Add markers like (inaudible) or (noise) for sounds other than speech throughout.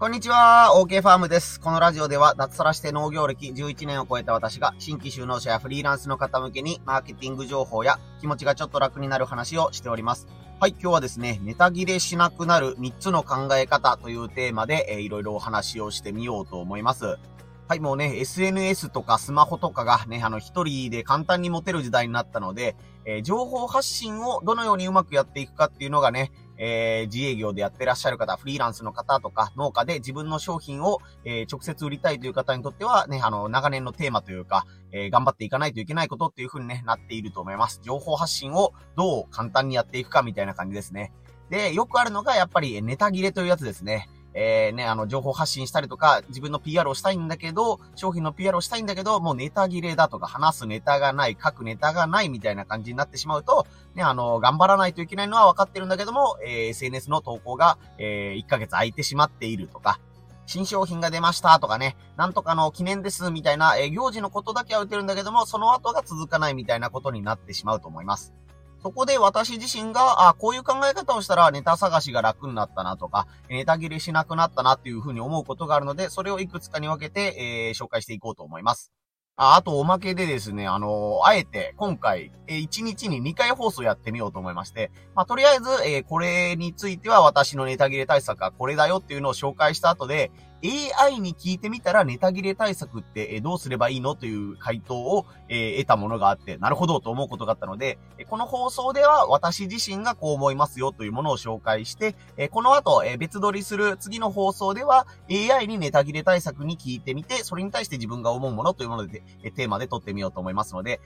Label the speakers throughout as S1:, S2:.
S1: こんにちは、OK ファームです。このラジオでは脱サラして農業歴11年を超えた私が新規就農者やフリーランスの方向けにマーケティング情報や気持ちがちょっと楽になる話をしております。はい、今日はですね、ネタ切れしなくなる3つの考え方というテーマで、えー、いろいろお話をしてみようと思います。はい、もうね、SNS とかスマホとかがね、あの、一人で簡単に持てる時代になったので、えー、情報発信をどのようにうまくやっていくかっていうのがね、えー、自営業でやってらっしゃる方、フリーランスの方とか、農家で自分の商品を、えー、直接売りたいという方にとっては、ね、あの、長年のテーマというか、えー、頑張っていかないといけないことっていう風に、ね、なっていると思います。情報発信をどう簡単にやっていくかみたいな感じですね。で、よくあるのが、やっぱりネタ切れというやつですね。えー、ね、あの、情報発信したりとか、自分の PR をしたいんだけど、商品の PR をしたいんだけど、もうネタ切れだとか、話すネタがない、書くネタがないみたいな感じになってしまうと、ね、あの、頑張らないといけないのは分かってるんだけども、えー、SNS の投稿が、えー、1ヶ月空いてしまっているとか、新商品が出ましたとかね、なんとかの記念ですみたいな、えー、行事のことだけは打てるんだけども、その後が続かないみたいなことになってしまうと思います。そこで私自身が、あ、こういう考え方をしたらネタ探しが楽になったなとか、ネタ切れしなくなったなっていうふうに思うことがあるので、それをいくつかに分けて、えー、紹介していこうと思います。ああと、おまけでですね、あのー、あえて、今回、えー、1日に2回放送やってみようと思いまして、まあ、とりあえず、えー、これについては私のネタ切れ対策はこれだよっていうのを紹介した後で、AI に聞いてみたらネタ切れ対策ってどうすればいいのという回答を、得たものがあって、なるほどと思うことがあったので、この放送では私自身がこう思いますよというものを紹介して、この後、別撮りする次の放送では AI にネタ切れ対策に聞いてみて、それに対して自分が思うものというもので、テーマで撮ってみようと思いますので、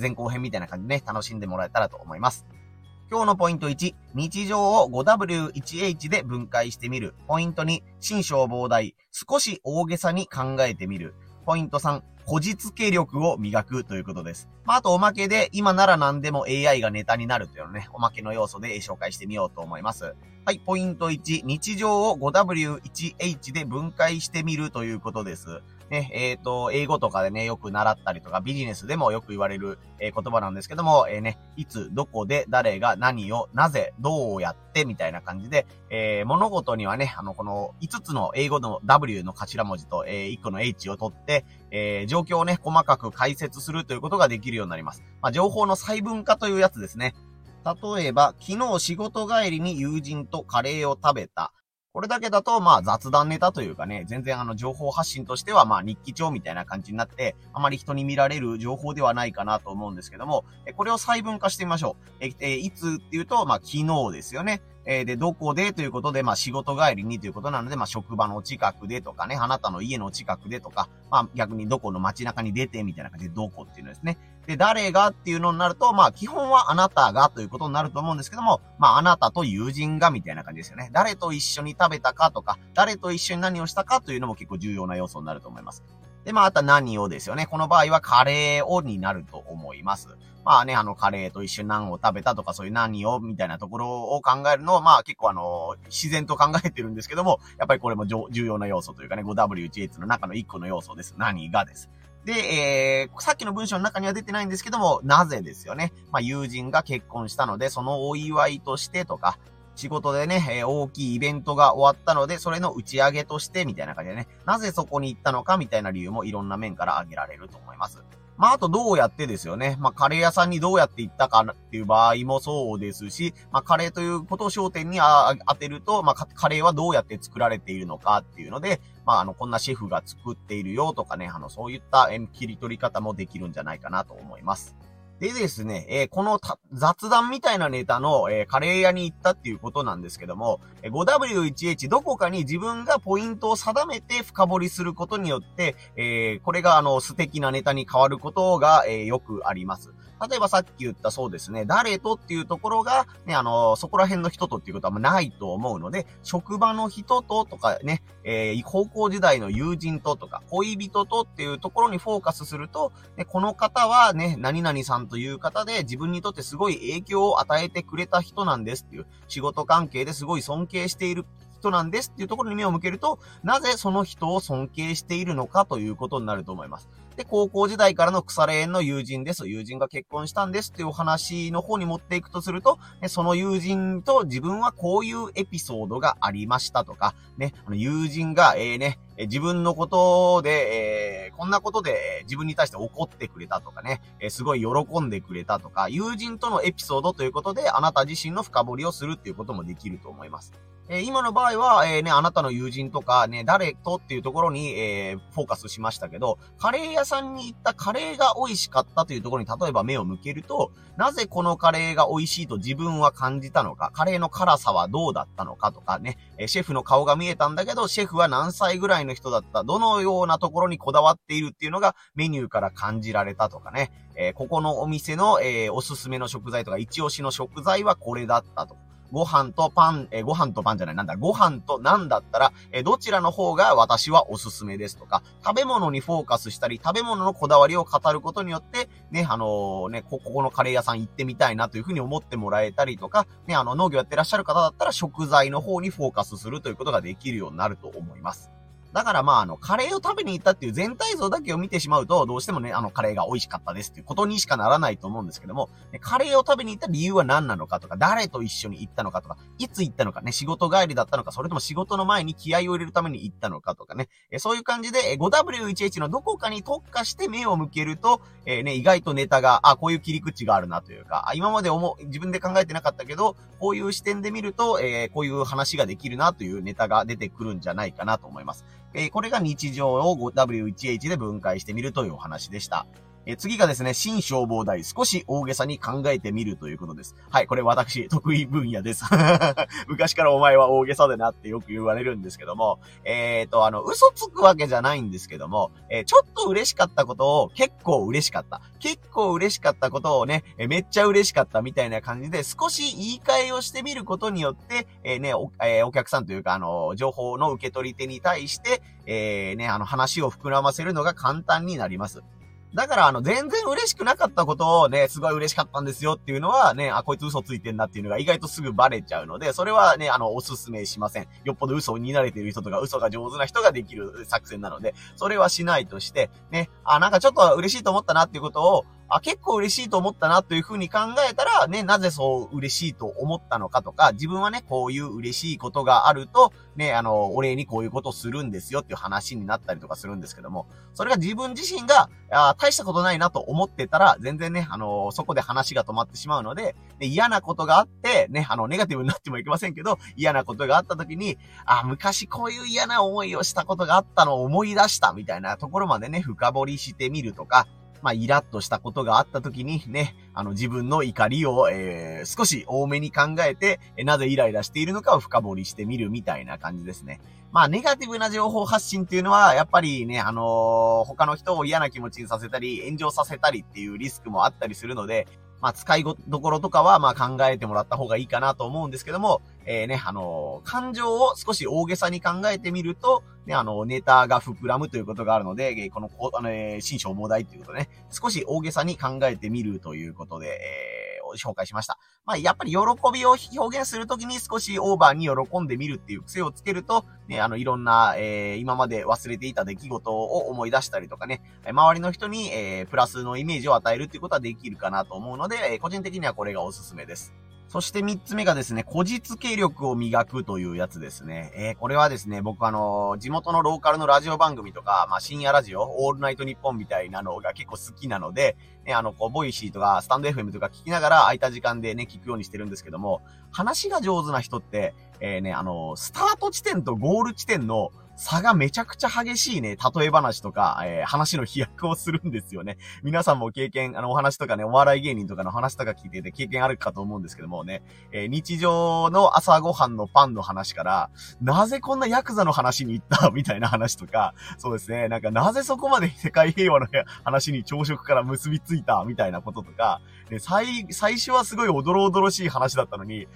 S1: 前後編みたいな感じでね、楽しんでもらえたらと思います。今日のポイント1、日常を 5W1H で分解してみる。ポイント2、新章膨大、少し大げさに考えてみる。ポイント3、こじつけ力を磨くということです。まあ、あとおまけで、今なら何でも AI がネタになるというのね、おまけの要素で紹介してみようと思います。はい、ポイント1、日常を 5W1H で分解してみるということです。ね、えっ、ー、と、英語とかでね、よく習ったりとか、ビジネスでもよく言われる、えー、言葉なんですけども、えー、ね、いつ、どこで、誰が、何を、なぜ、どうやって、みたいな感じで、えー、物事にはね、あの、この5つの英語の W の頭文字と、えー、1個の H を取って、えー、状況をね、細かく解説するということができるようになります。まあ、情報の細分化というやつですね。例えば、昨日仕事帰りに友人とカレーを食べた。これだけだと、まあ雑談ネタというかね、全然あの情報発信としてはまあ日記帳みたいな感じになって、あまり人に見られる情報ではないかなと思うんですけども、これを細分化してみましょう。え、えいつっていうと、まあ昨日ですよね。えー、で、どこで？ということで、まあ仕事帰りにということなので、まあ職場の近くでとかね、あなたの家の近くでとか、まあ逆にどこの街中に出てみたいな感じでどこっていうのですね。で、誰がっていうのになると、まあ基本はあなたがということになると思うんですけども、まああなたと友人がみたいな感じですよね。誰と一緒に食べたかとか、誰と一緒に何をしたかというのも結構重要な要素になると思います。で、まあ、あと何をですよね。この場合はカレーをになると思います。まあね、あの、カレーと一緒に何を食べたとか、そういう何を、みたいなところを考えるのは、まあ結構あの、自然と考えてるんですけども、やっぱりこれも重要な要素というかね、5W1H の中の1個の要素です。何がです。で、えー、さっきの文章の中には出てないんですけども、なぜですよね。まあ、友人が結婚したので、そのお祝いとしてとか、仕事でね、えー、大きいイベントが終わったので、それの打ち上げとして、みたいな感じでね、なぜそこに行ったのか、みたいな理由もいろんな面から挙げられると思います。まあ、あとどうやってですよね。まあ、カレー屋さんにどうやって行ったかっていう場合もそうですし、まあ、カレーということを焦点に当てると、まあ、カレーはどうやって作られているのかっていうので、まあ、あの、こんなシェフが作っているよとかね、あの、そういった切り取り方もできるんじゃないかなと思います。でですね、えー、この雑談みたいなネタの、えー、カレー屋に行ったっていうことなんですけども、5W1H どこかに自分がポイントを定めて深掘りすることによって、え、これがあの素敵なネタに変わることが、えよくあります。例えばさっき言ったそうですね、誰とっていうところが、ね、あの、そこら辺の人とっていうことはないと思うので、職場の人ととかね、えー、高校時代の友人ととか、恋人とっていうところにフォーカスすると、ね、この方はね、何々さんという方で自分にとってすごい影響を与えてくれた人なんですっていう、仕事関係ですごい尊敬している人なんですっていうところに目を向けると、なぜその人を尊敬しているのかということになると思います。で、高校時代からの腐れ縁の友人です。友人が結婚したんですっていうお話の方に持っていくとすると、ねその友人と自分はこういうエピソードがありましたとか、ね、あの友人が、えー、ね、自分のことで、えー、こんなことで自分に対して怒ってくれたとかねえ、すごい喜んでくれたとか、友人とのエピソードということで、あなた自身の深掘りをするっていうこともできると思います。えー、今の場合は、えー、ね、あなたの友人とかね、誰とっていうところに、えー、フォーカスしましたけど、カレー屋さんに行ったカレーが美味しかったというところに例えば目を向けると、なぜこのカレーが美味しいと自分は感じたのか、カレーの辛さはどうだったのかとかね、えシェフの顔が見えたんだけど、シェフは何歳ぐらいの人だった、どのようなところにこだわっているっていうのがメニューから感じられたとかね、えここのお店の、えおすすめの食材とか、一押しの食材はこれだったと。ご飯とパン、えー、ご飯とパンじゃない、なんだ、ご飯と何だったら、えー、どちらの方が私はおすすめですとか、食べ物にフォーカスしたり、食べ物のこだわりを語ることによって、ね、あの、ね、こ、ここのカレー屋さん行ってみたいなというふうに思ってもらえたりとか、ね、あの、農業やってらっしゃる方だったら食材の方にフォーカスするということができるようになると思います。だからまあ、あの、カレーを食べに行ったっていう全体像だけを見てしまうと、どうしてもね、あの、カレーが美味しかったですっていうことにしかならないと思うんですけども、カレーを食べに行った理由は何なのかとか、誰と一緒に行ったのかとか、いつ行ったのかね、仕事帰りだったのか、それとも仕事の前に気合を入れるために行ったのかとかね、そういう感じで、5W1H のどこかに特化して目を向けると、えー、ね、意外とネタが、あ、こういう切り口があるなというか、今まで思う、自分で考えてなかったけど、こういう視点で見ると、えー、こういう話ができるなというネタが出てくるんじゃないかなと思います。えー、これが日常を W1H で分解してみるというお話でした。え次がですね、新消防隊、少し大げさに考えてみるということです。はい、これ私、得意分野です。(laughs) 昔からお前は大げさだなってよく言われるんですけども、えっ、ー、と、あの、嘘つくわけじゃないんですけども、えー、ちょっと嬉しかったことを結構嬉しかった。結構嬉しかったことをね、えめっちゃ嬉しかったみたいな感じで、少し言い換えをしてみることによって、え、ね、お、えお客さんというか、あの、情報の受け取り手に対して、えね、あの、話を膨らませるのが簡単になります。だから、あの、全然嬉しくなかったことをね、すごい嬉しかったんですよっていうのはね、あ、こいつ嘘ついてんなっていうのが意外とすぐバレちゃうので、それはね、あの、おすすめしません。よっぽど嘘に慣れてる人とか、嘘が上手な人ができる作戦なので、それはしないとして、ね、あ、なんかちょっと嬉しいと思ったなっていうことを、あ、結構嬉しいと思ったなというふうに考えたら、ね、なぜそう嬉しいと思ったのかとか、自分はね、こういう嬉しいことがあると、ね、あの、お礼にこういうことをするんですよっていう話になったりとかするんですけども、それが自分自身が、あ大したことないなと思ってたら、全然ね、あの、そこで話が止まってしまうので、で嫌なことがあって、ね、あの、ネガティブになってもいけませんけど、嫌なことがあった時に、あ、昔こういう嫌な思いをしたことがあったのを思い出したみたいなところまでね、深掘りしてみるとか、まあ、イラッとしたことがあった時にね、あの、自分の怒りを、えー、少し多めに考えて、なぜイライラしているのかを深掘りしてみるみたいな感じですね。まあ、ネガティブな情報発信っていうのは、やっぱりね、あのー、他の人を嫌な気持ちにさせたり、炎上させたりっていうリスクもあったりするので、まあ、使いどころとかは、まあ、考えてもらった方がいいかなと思うんですけども、えー、ね、あのー、感情を少し大げさに考えてみると、ね、あの、ネタが膨らむということがあるので、この、あの、えー、新章問題っていうことね、少し大げさに考えてみるということで、えー紹介しました。まあ、やっぱり喜びを表現するときに少しオーバーに喜んでみるっていう癖をつけると、ね、あの、いろんな、えー、今まで忘れていた出来事を思い出したりとかね、周りの人に、えー、プラスのイメージを与えるっていうことはできるかなと思うので、個人的にはこれがおすすめです。そして三つ目がですね、こじつけ力を磨くというやつですね。えー、これはですね、僕あのー、地元のローカルのラジオ番組とか、まあ、深夜ラジオ、オールナイトニッポンみたいなのが結構好きなので、ね、あの、こう、 Voicy とか、 stand.fm とか聞きながら空いた時間でね、聞くようにしてるんですけども、話が上手な人って、えー、ね、あの、スタート地点とゴール地点の差がめちゃくちゃ激しいね、例え話とか、えー、話の飛躍をするんですよね。皆さんも経験、あの、お話とかね、お笑い芸人とかの話とか聞いてて経験あるかと思うんですけどもね、えー、日常の朝ごはんのパンの話から、なぜこんなヤクザの話に行ったみたいな話とか、そうですね、なんかなぜそこまで世界平和の話に朝食から結びついたみたいなこととか、ね、最、最初はすごいおどろおどろしい話だったのに、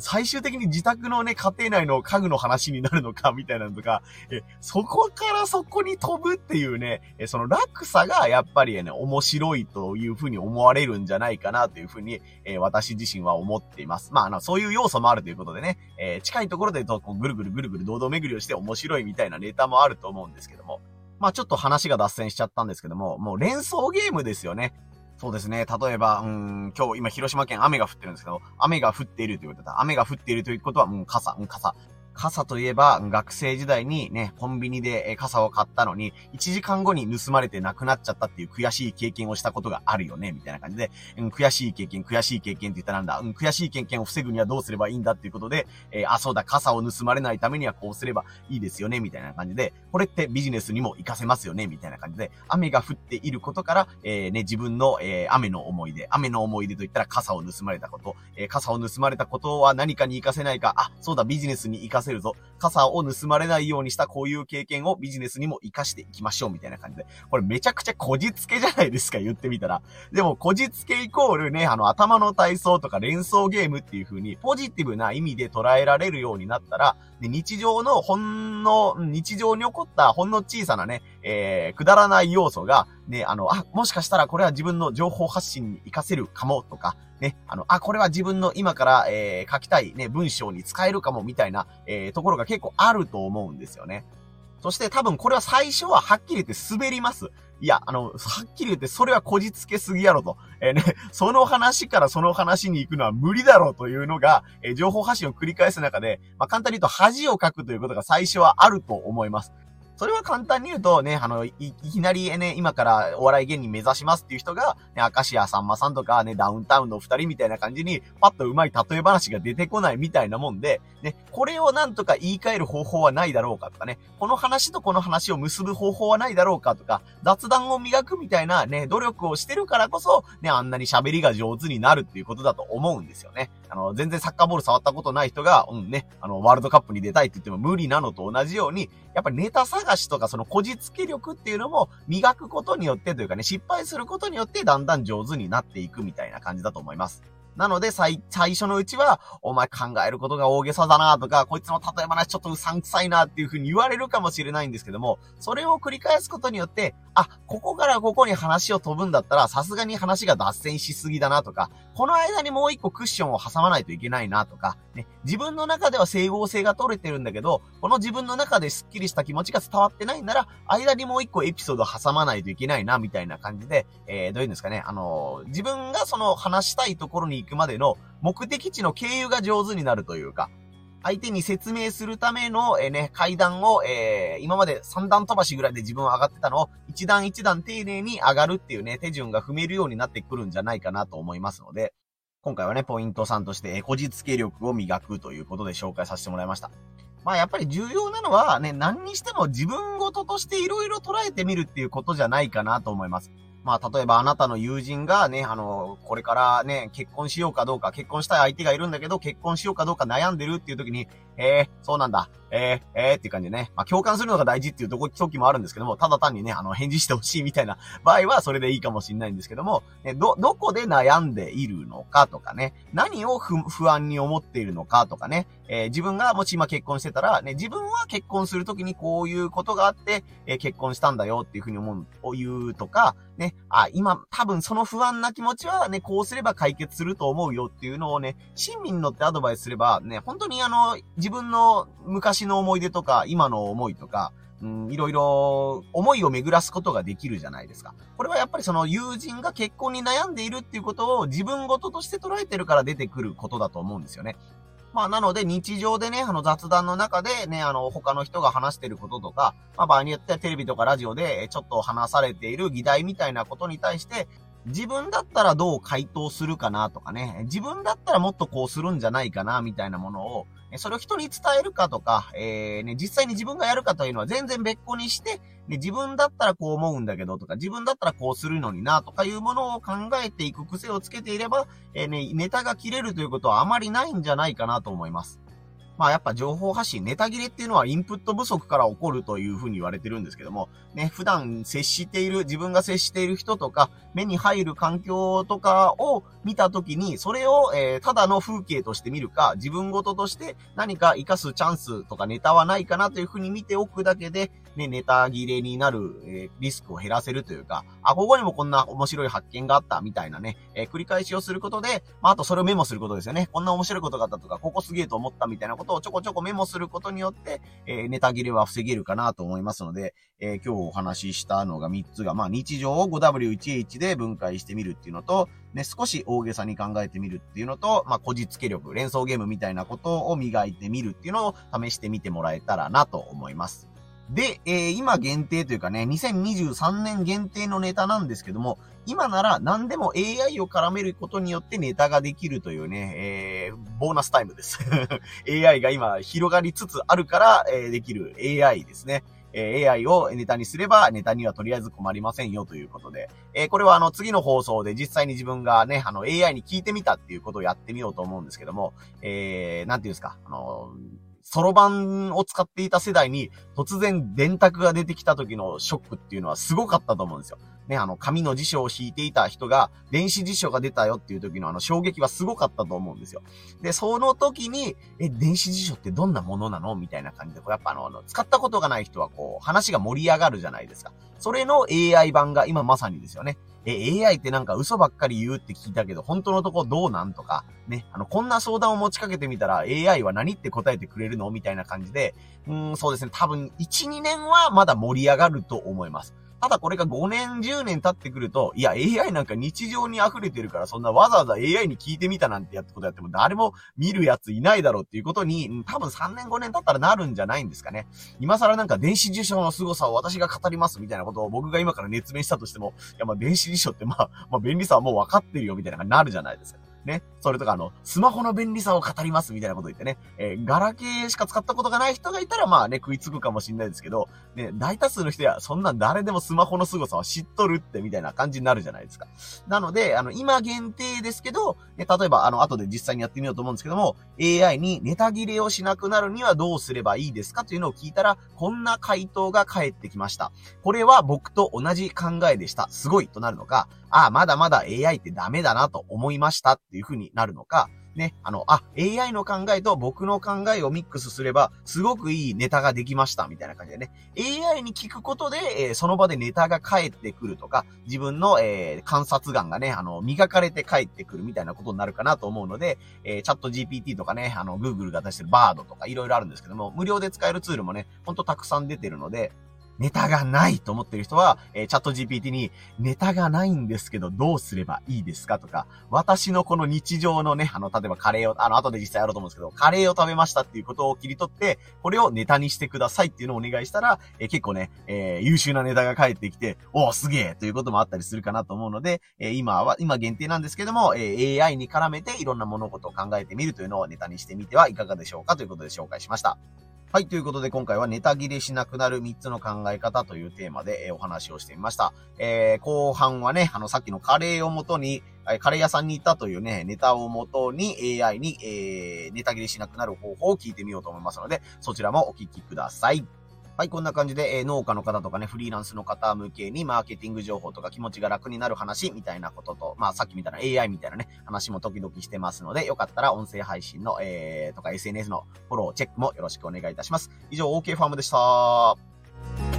S1: 最終的に自宅のね、家庭内の家具の話になるのか、みたいなのとか、え、そこからそこに飛ぶっていうね、え、その落差がやっぱりね、面白いというふうに思われるんじゃないかなというふうに、え私自身は思っています。まあ、あの、そういう要素もあるということでね、え近いところでと、こう、ぐるぐるぐるぐる堂々巡りをして面白いみたいなネタもあると思うんですけども、まあちょっと話が脱線しちゃったんですけども、もう連想ゲームですよね。そうですね。例えば、うん、今日今広島県雨が降ってるんですけど、雨が降っているということだ。雨が降っているということは、もうん、傘、う、傘。傘といえば、学生時代にね、コンビニで傘を買ったのに、1時間後に盗まれてなくなっちゃったっていう悔しい経験をしたことがあるよね、みたいな感じで、うん、悔しい経験、悔しい経験って言ったらなんだ、うん、悔しい経験を防ぐにはどうすればいいんだっていうことで、えー、あ、そうだ、傘を盗まれないためにはこうすればいいですよね、みたいな感じで、これってビジネスにも活かせますよね、みたいな感じで、雨が降っていることから、えー、ね、自分の、えー、雨の思い出、雨の思い出といったら傘を盗まれたこと、えー、傘を盗まれたことは何かに活かせないか、あ、そうだ、ビジネスに活かせせるぞ、傘を盗まれないようにしたこういう経験をビジネスにも活かしていきましょうみたいな感じで。これめちゃくちゃこじつけじゃないですか、言ってみたら。でも、こじつけイコールね、あの、頭の体操とか連想ゲームっていう風に、ポジティブな意味で捉えられるようになったら、で日常のほんの、日常に起こったほんの小さなね、えー、くだらない要素が、ね、あの、あ、もしかしたらこれは自分の情報発信に活かせるかもとか、ね、あの、あ、これは自分の今から、えー、書きたいね、文章に使えるかもみたいな、えー、ところが結構あると思うんですよね。そして多分これは最初ははっきり言って滑ります。いや、あの、はっきり言ってそれはこじつけすぎやろと。えー、ね、その話からその話に行くのは無理だろうというのが、えー、情報発信を繰り返す中で、まあ、簡単に言うと恥をかくということが最初はあると思います。それは簡単に言うとね、あの、い、いきなりね、今からお笑い芸人目指しますっていう人が、ね、明石家さんまさんとかね、ダウンタウンのお二人みたいな感じに、パッと上手い例え話が出てこないみたいなもんで、ね、これをなんとか言い換える方法はないだろうかとかね、この話とこの話を結ぶ方法はないだろうかとか、雑談を磨くみたいなね、努力をしてるからこそ、ね、あんなに喋りが上手になるっていうことだと思うんですよね。あの、全然サッカーボール触ったことない人が、うんね、あの、ワールドカップに出たいって言っても無理なのと同じように、やっぱりネタ探しとかそのこじつけ力っていうのも磨くことによってというかね、失敗することによってだんだん上手になっていくみたいな感じだと思います。なので、最、最初のうちは、お前考えることが大げさだなとか、こいつの例え話ちょっとうさんくさいなっていう風に言われるかもしれないんですけども、それを繰り返すことによって、あ、ここからここに話を飛ぶんだったら、さすがに話が脱線しすぎだなとか、この間にもう一個クッションを挟まないといけないなとか、ね、自分の中では整合性が取れてるんだけど、この自分の中でスッキリした気持ちが伝わってないなら、間にもう一個エピソード挟まないといけないな、みたいな感じで、えー、どういうんですかね、あのー、自分がその話したいところに行くまでの目的地の経由が上手になるというか、相手に説明するための、えー、ね、階段を、えー、今まで3段飛ばしぐらいで自分は上がってたのを、一段一段丁寧に上がるっていうね、手順が踏めるようになってくるんじゃないかなと思いますので、今回はね、ポイント3として、えこじつけ力を磨くということで紹介させてもらいました。まあやっぱり重要なのはね、何にしても自分事として色々捉えてみるっていうことじゃないかなと思います。まあ、例えばあなたの友人がね、あの、これからね、結婚しようかどうか、結婚したい相手がいるんだけど、結婚しようかどうか悩んでるっていう時に、えー、そうなんだ。えー、えー、っていう感じでね。まあ、共感するのが大事っていうとこ、時もあるんですけども、ただ単にね、あの、返事してほしいみたいな (laughs) 場合は、それでいいかもしれないんですけども、ね、ど、どこで悩んでいるのかとかね、何を不不安に思っているのかとかね、えー、自分がもし今結婚してたら、ね、自分は結婚するときにこういうことがあって、えー、結婚したんだよっていうふうに思う、を言うとか、ね、あ、今、多分その不安な気持ちはね、こうすれば解決すると思うよっていうのをね、親身に乗ってアドバイスすれば、ね、本当にあの、自分の昔の思い出とか、今の思いとか、うん、いろいろ思いを巡らすことができるじゃないですか。これはやっぱりその友人が結婚に悩んでいるっていうことを自分事として捉えてるから出てくることだと思うんですよね。まあ、なので日常でね、あの雑談の中でね、あの他の人が話してることとか、まあ場合によってはテレビとかラジオでちょっと話されている議題みたいなことに対して、自分だったらどう回答するかなとかね、自分だったらもっとこうするんじゃないかなみたいなものを、それを人に伝えるかとか、えー、ね、実際に自分がやるかというのは全然別個にして、ね、自分だったらこう思うんだけどとか、自分だったらこうするのになとかいうものを考えていく癖をつけていれば、えー、ね、ネタが切れるということはあまりないんじゃないかなと思います。まあやっぱ情報発信、ネタ切れっていうのはインプット不足から起こるというふうに言われてるんですけども、ね、普段接している、自分が接している人とか、目に入る環境とかを見たときに、それを、えー、ただの風景として見るか、自分ごととして何か活かすチャンスとかネタはないかなというふうに見ておくだけで、ね、ネタ切れになる、えー、リスクを減らせるというか、あ、ここにもこんな面白い発見があったみたいなね、えー、繰り返しをすることで、まあ、あとそれをメモすることですよね。こんな面白いことがあったとか、ここすげえと思ったみたいなことをちょこちょこメモすることによって、え、ネタ切れは防げるかなと思いますので、え今日お話ししたのが3つが、まあ、日常を 5W1H で分解してみるっていうのと、ね、少し大げさに考えてみるっていうのと、まあ、こじつけ力、連想ゲームみたいなことを磨いてみるっていうのを試してみてもらえたらなと思います。で、えー、今限定というかね、2023年限定のネタなんですけども、今なら何でも AI を絡めることによってネタができるというね、えー、ボーナスタイムです。(laughs) AI が今広がりつつあるから、えー、できる AI ですね。え、AI をネタにすれば、ネタにはとりあえず困りませんよということで、えー、これはあの次の放送で実際に自分がね、あの AI に聞いてみたっていうことをやってみようと思うんですけども、えー、なんていうんですか、あのそろばんを使っていた世代に突然電卓が出てきた時のショックっていうのはすごかったと思うんですよ。ね、あの、紙の辞書を引いていた人が、電子辞書が出たよっていう時のあの衝撃はすごかったと思うんですよ。で、その時に、え、電子辞書ってどんなものなのみたいな感じで、これやっぱあの、使ったことがない人はこう、話が盛り上がるじゃないですか。それの AI 版が今まさにですよね。え、AI ってなんか嘘ばっかり言うって聞いたけど、本当のとこどうなんとか、ね、あの、こんな相談を持ちかけてみたら AI は何って答えてくれるのみたいな感じで、うん、そうですね、多分1、2年はまだ盛り上がると思います。ただこれが5年、10年経ってくると、いや、AI なんか日常に溢れてるから、そんなわざわざ AI に聞いてみたなんてやったことやっても誰も見るやついないだろうっていうことに、多分3年5年経ったらなるんじゃないんですかね。今更なんか電子辞書の凄さを私が語りますみたいなことを僕が今から熱弁したとしても、いやまあ電子辞書ってまあ、まあ便利さはもう分かってるよみたいな感じになるじゃないですか。ね。それとかあの、スマホの便利さを語りますみたいなこと言ってね、えー、ガラケーしか使ったことがない人がいたらまあね、食いつくかもしんないですけど、ね、大多数の人はそんなん誰でもスマホの凄さは知っとるってみたいな感じになるじゃないですか。なので、あの、今限定ですけど、ね、例えばあの、後で実際にやってみようと思うんですけども、AI にネタ切れをしなくなるにはどうすればいいですかというのを聞いたら、こんな回答が返ってきました。これは僕と同じ考えでした。すごいとなるのか、ああ、まだまだ AI ってダメだなと思いましたっていう風になるのか、ね、あの、あ、AI の考えと僕の考えをミックスすれば、すごくいいネタができました、みたいな感じでね。AI に聞くことで、えー、その場でネタが返ってくるとか、自分の、えー、観察眼がね、あの、磨かれて返ってくるみたいなことになるかなと思うので、えー、チャット GPT とかね、あの、Google が出してる Bard とかいろいろあるんですけども、無料で使えるツールもね、ほんとたくさん出てるので、ネタがないと思ってる人は、えー、チャット GPT に、ネタがないんですけど、どうすればいいですかとか、私のこの日常のね、あの、例えばカレーを、あの、後で実際やろうと思うんですけど、カレーを食べましたっていうことを切り取って、これをネタにしてくださいっていうのをお願いしたら、えー、結構ね、えー、優秀なネタが返ってきて、おー、すげえということもあったりするかなと思うので、えー、今は、今限定なんですけども、えー、AI に絡めていろんな物事を考えてみるというのをネタにしてみてはいかがでしょうかということで紹介しました。はい。ということで、今回はネタ切れしなくなる3つの考え方というテーマで、え、お話をしてみました。えー、後半はね、あの、さっきのカレーをもとに、カレー屋さんに行ったというね、ネタをもとに AI に、えー、ネタ切れしなくなる方法を聞いてみようと思いますので、そちらもお聞きください。はい、こんな感じで、えー、農家の方とかね、フリーランスの方向けにマーケティング情報とか気持ちが楽になる話みたいなことと、まあさっきみたいな AI みたいなね、話も時々してますので、よかったら音声配信の、えー、とか SNS のフォロー、チェックもよろしくお願いいたします。以上、OK ファームでした。